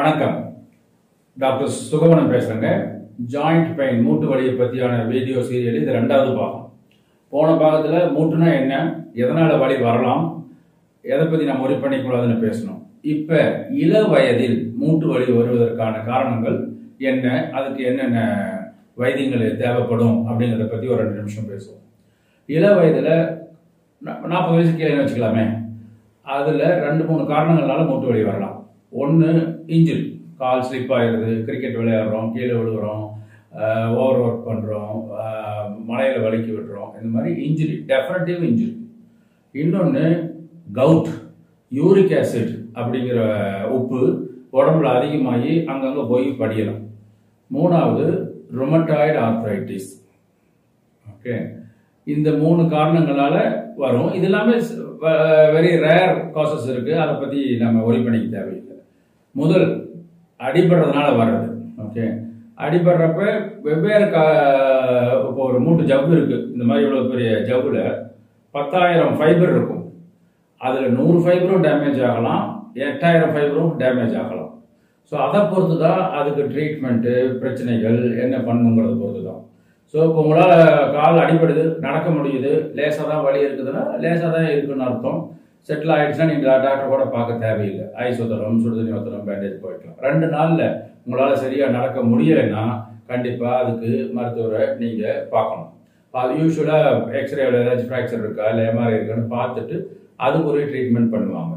வணக்கம். டாக்டர் சுகவனம் பேசுகிறேங்க joint pain மூட்டு வலியை பற்றியான வீடியோ சீரியல் இது ரெண்டாவது பாகம். போன பாகத்தில் மூட்டுனா என்ன? எதனால் வலி வரலாம்? எதை பற்றி நம்ம ஒரி பண்ணிக்கூடாதுன்னு பேசணும். இப்போ இள வயதில் மூட்டு வலி வருவதற்கான காரணங்கள் என்ன? அதுக்கு என்னென்ன வைத்தியங்கள் தேவைப்படும் அப்படிங்கிறத பற்றி ஒரு ரெண்டு நிமிஷம் பேசுவோம். இள வயதில் நாற்பது வயசு கீழே வச்சுக்கலாமே. அதில் ரெண்டு மூணு காரணங்களால மூட்டு வலி வரலாம். ஒன்று இன்ஜுரி கால் ஸ்லிப் ஆகிடுது கிரிக்கெட் விளையாடுறோம் கீழே விழுகிறோம் ஓவர் ஒர்க் பண்ணுறோம் மலையில் வலிக்கி விடுறோம் இந்த மாதிரி இன்ஜுரி டெஃபரட்டிவ் இன்ஜுரி இன்னொன்று கவுட் யூரிக் ஆசிட் அப்படிங்கிற உப்பு உடம்புல அதிகமாகி அங்கங்கே போய் படியலாம். மூணாவது ரொமட்டாய்டு ஆர்த்ரைட்டிஸ் ஓகே இந்த மூணு காரணங்களால வரும். இது எல்லாமே வெரி ரேர் காசஸ் இருக்குது அதை பற்றி நம்ம ஒரி பண்ணிக்க தேவையில்லை. முதல் அடிபடுறதுனால வர்றது. ஓகே அடிபடுறப்ப வெவ்வேறு கா இப்போ ஒரு மூட்டு ஜவ்வு இருக்குது இந்த மாதிரி இவ்வளோ பெரிய ஜவ்வில் பத்தாயிரம் ஃபைபர் இருக்கும். அதில் நூறு ஃபைபரும் டேமேஜ் ஆகலாம். எட்டாயிரம் ஃபைபரும் டேமேஜ் ஆகலாம். ஸோ அதை பொறுத்து தான் அதுக்கு ட்ரீட்மெண்ட்டு பிரச்சனைகள் என்ன பண்ணுங்கிறத பொறுத்து தான் ஸோ இப்போ உங்களால் கால் அடிபடுது நடக்க முடியுது லேசாக தான் வலி இருக்குதுன்னா லேசாக தான் இருக்குன்னு அர்த்தம். செட்டில் ஆகிடுச்சுன்னா நீங்கள் டாக்டர் கூட பார்க்க தேவையில்லை. ஐஸ் ஒத்தரம் சுடுதண்ணி ஒத்தரம் பேண்டேஜ் போயிடலாம். ரெண்டு நாளில் உங்களால் சரியாக நடக்க முடியலைன்னா கண்டிப்பாக அதுக்கு மருத்துவரை நீங்கள் பார்க்கணும். அது யூஸ்வலாக எக்ஸ்ரேவில் ஏதாச்சும் ஃப்ராக்சர் இருக்கா இல்லை எம்ஆர்ஐ இருக்கான்னு பார்த்துட்டு அதுக்குரிய ட்ரீட்மெண்ட் பண்ணுவாங்க.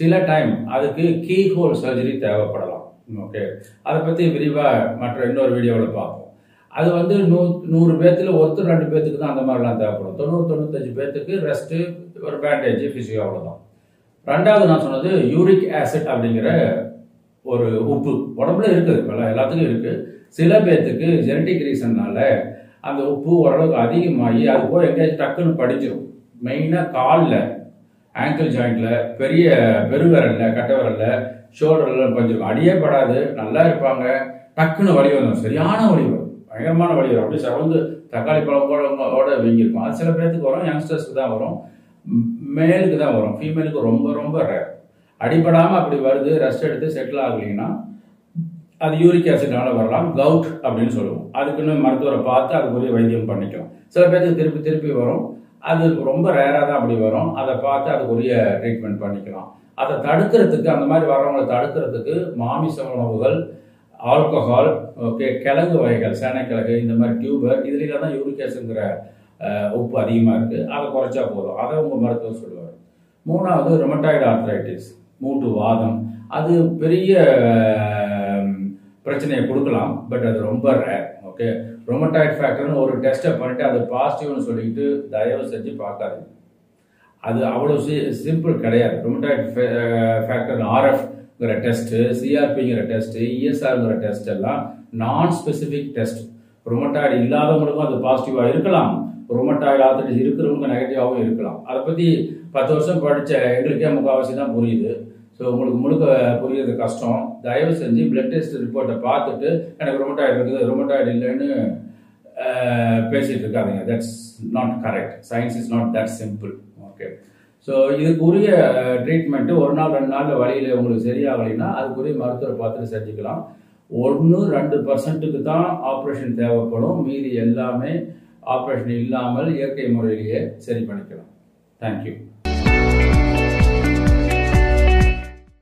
சில டைம் அதுக்கு கீ ஹோல் சர்ஜரி தேவைப்படலாம். ஓகே அதை பற்றி விரிவாக மற்ற இன்னொரு வீடியோவில் பார்ப்போம். அது வந்து நூ நூறு பேர்த்தில் ஒருத்தர் ரெண்டு பேர்த்துக்கு தான் அந்த மாதிரிலாம் தேவைப்படும். தொண்ணூறு தொண்ணூத்தஞ்சு பேர்த்துக்கு ரெஸ்ட்டு ஒரு பேண்டேஜ் ஃபிசியோ அவ்வளோதான் ரெண்டாவது நான் சொன்னது யூரிக் ஆசிட் அப்படிங்கிற ஒரு உப்பு. உடம்புல இருக்குது எல்லாத்துக்கும் இருக்குது சில பேர்த்துக்கு ஜெனட்டிக் ரீசன்னால அந்த உப்பு ஓரளவுக்கு அதிகமாகி அது போய் எங்கேயாச்சும் டக்குன்னு படிச்சிடும் மெயினாக காலில் ஆங்கிள் ஜாயிண்டில் பெரிய பெருவிரல்ல கட்டை விரல்ல ஷோல்டர்ல கொஞ்சம் அடியே படாது நல்லா இருப்பாங்க. டக்குன்னு வழி வந்துடும் சரியான வழி வரும். பயங்கரமான வழி வரும் அப்படியே சவந்து தக்காளி பழம்போட வீங்கிருக்கும் அது சில பேர்த்துக்கு வரும் யங்ஸ்டர்ஸ்க்கு தான் வரும். மேலுக்கு தான் வரும். ஃபீமேலுக்கு ரொம்ப ரொம்ப ரேர் அடிபடாமல் அப்படி வருது ரெஸ்ட் எடுத்து செட்டில் ஆகலைன்னா அது யூரிக் ஆசிட்னால வரலாம். கவுட் அப்படின்னு சொல்லுவோம். அதுக்குன்னு மருத்துவரை பார்த்து அதுக்குரிய வைத்தியம் பண்ணிக்கலாம் சில பேருக்கு திருப்பி திருப்பி வரும். அது ரொம்ப ரேராக தான் அப்படி வரும். அதை பார்த்து அதுக்குரிய ட்ரீட்மெண்ட் பண்ணிக்கலாம். அதை தடுக்கிறதுக்கு அந்த மாதிரி வர்றவங்களை தடுக்கிறதுக்கு மாமிச உணவுகள் ஆல்கஹால் ஓகே கிழங்கு வகைகள் சேனைக்கிழங்கு இந்த மாதிரி டியூபர் இதுலாம் தான் யூரிக் ஆசிட்ங்கிற உப்பு அதிகமாக இருக்குது அதை குறைச்சா போதும். அதை உங்கள் மருத்துவர் சொல்லுவார். மூணாவது ரொமட்டாய்டு ஆர்த்ரைட்டிஸ் மூட்டு வாதம். அது பெரிய பிரச்சனையை கொடுக்கலாம். பட் அது ரொம்ப ரேர் ஓகே. ரொமட்டாய்ட் ஃபேக்டர்னு ஒரு டெஸ்ட்டை பண்ணிட்டு அது பாசிட்டிவ்னு சொல்லிட்டு தயவு செஞ்சு பார்க்காதீங்க. அது அவ்வளோ சி சிம்பிள் கிடையாது. ரொமட்டாய்ட் ஃபேக்டர் இருக்கிற டெஸ்ட்டு சிஆர்பிங்கிற டெஸ்ட்டு இஎஸ்ஆர்ங்கிற டெஸ்ட் எல்லாம் நான் ஸ்பெசிஃபிக் டெஸ்ட் ரொமட்டாய்டு இல்லாதவங்களுக்கும் அது பாசிட்டிவாக இருக்கலாம். ரொமட்டாய்டு ஆர்த்திட்டிஸ் இருக்கிறவங்க நெகட்டிவாகவும் இருக்கலாம். அதை பற்றி பத்து வருஷம் படித்த எங்களுக்கே முக்கால்வாசி தான் புரியுது. ஸோ உங்களுக்கு முழுக்க புரியுறது கஷ்டம். தயவு செஞ்சு பிளட் டெஸ்ட் ரிப்போர்ட்டை பார்த்துட்டு எனக்கு ரொமட்டாய்டு இருக்குது ரொமட்டாய்டு இல்லைன்னு பேசிகிட்டு இருக்காதிங்க. That's not correct science is not that simple okay so இதுக்குரிய ட்ரீட்மெண்ட்டு ஒரு நாள் ரெண்டு நாளில் வழியில் உங்களுக்கு சரியாகலைன்னா அதுக்குரிய மருத்துவரை பார்த்துட்டு செஞ்சுக்கலாம். ஒன்று ரெண்டு பர்சன்ட்டுக்கு தான் ஆப்ரேஷன் தேவைப்படும். மீதி எல்லாமே ஆப்ரேஷன் இல்லாமல் இயற்கை முறையிலேயே சரி பண்ணிக்கலாம். தேங்க்யூ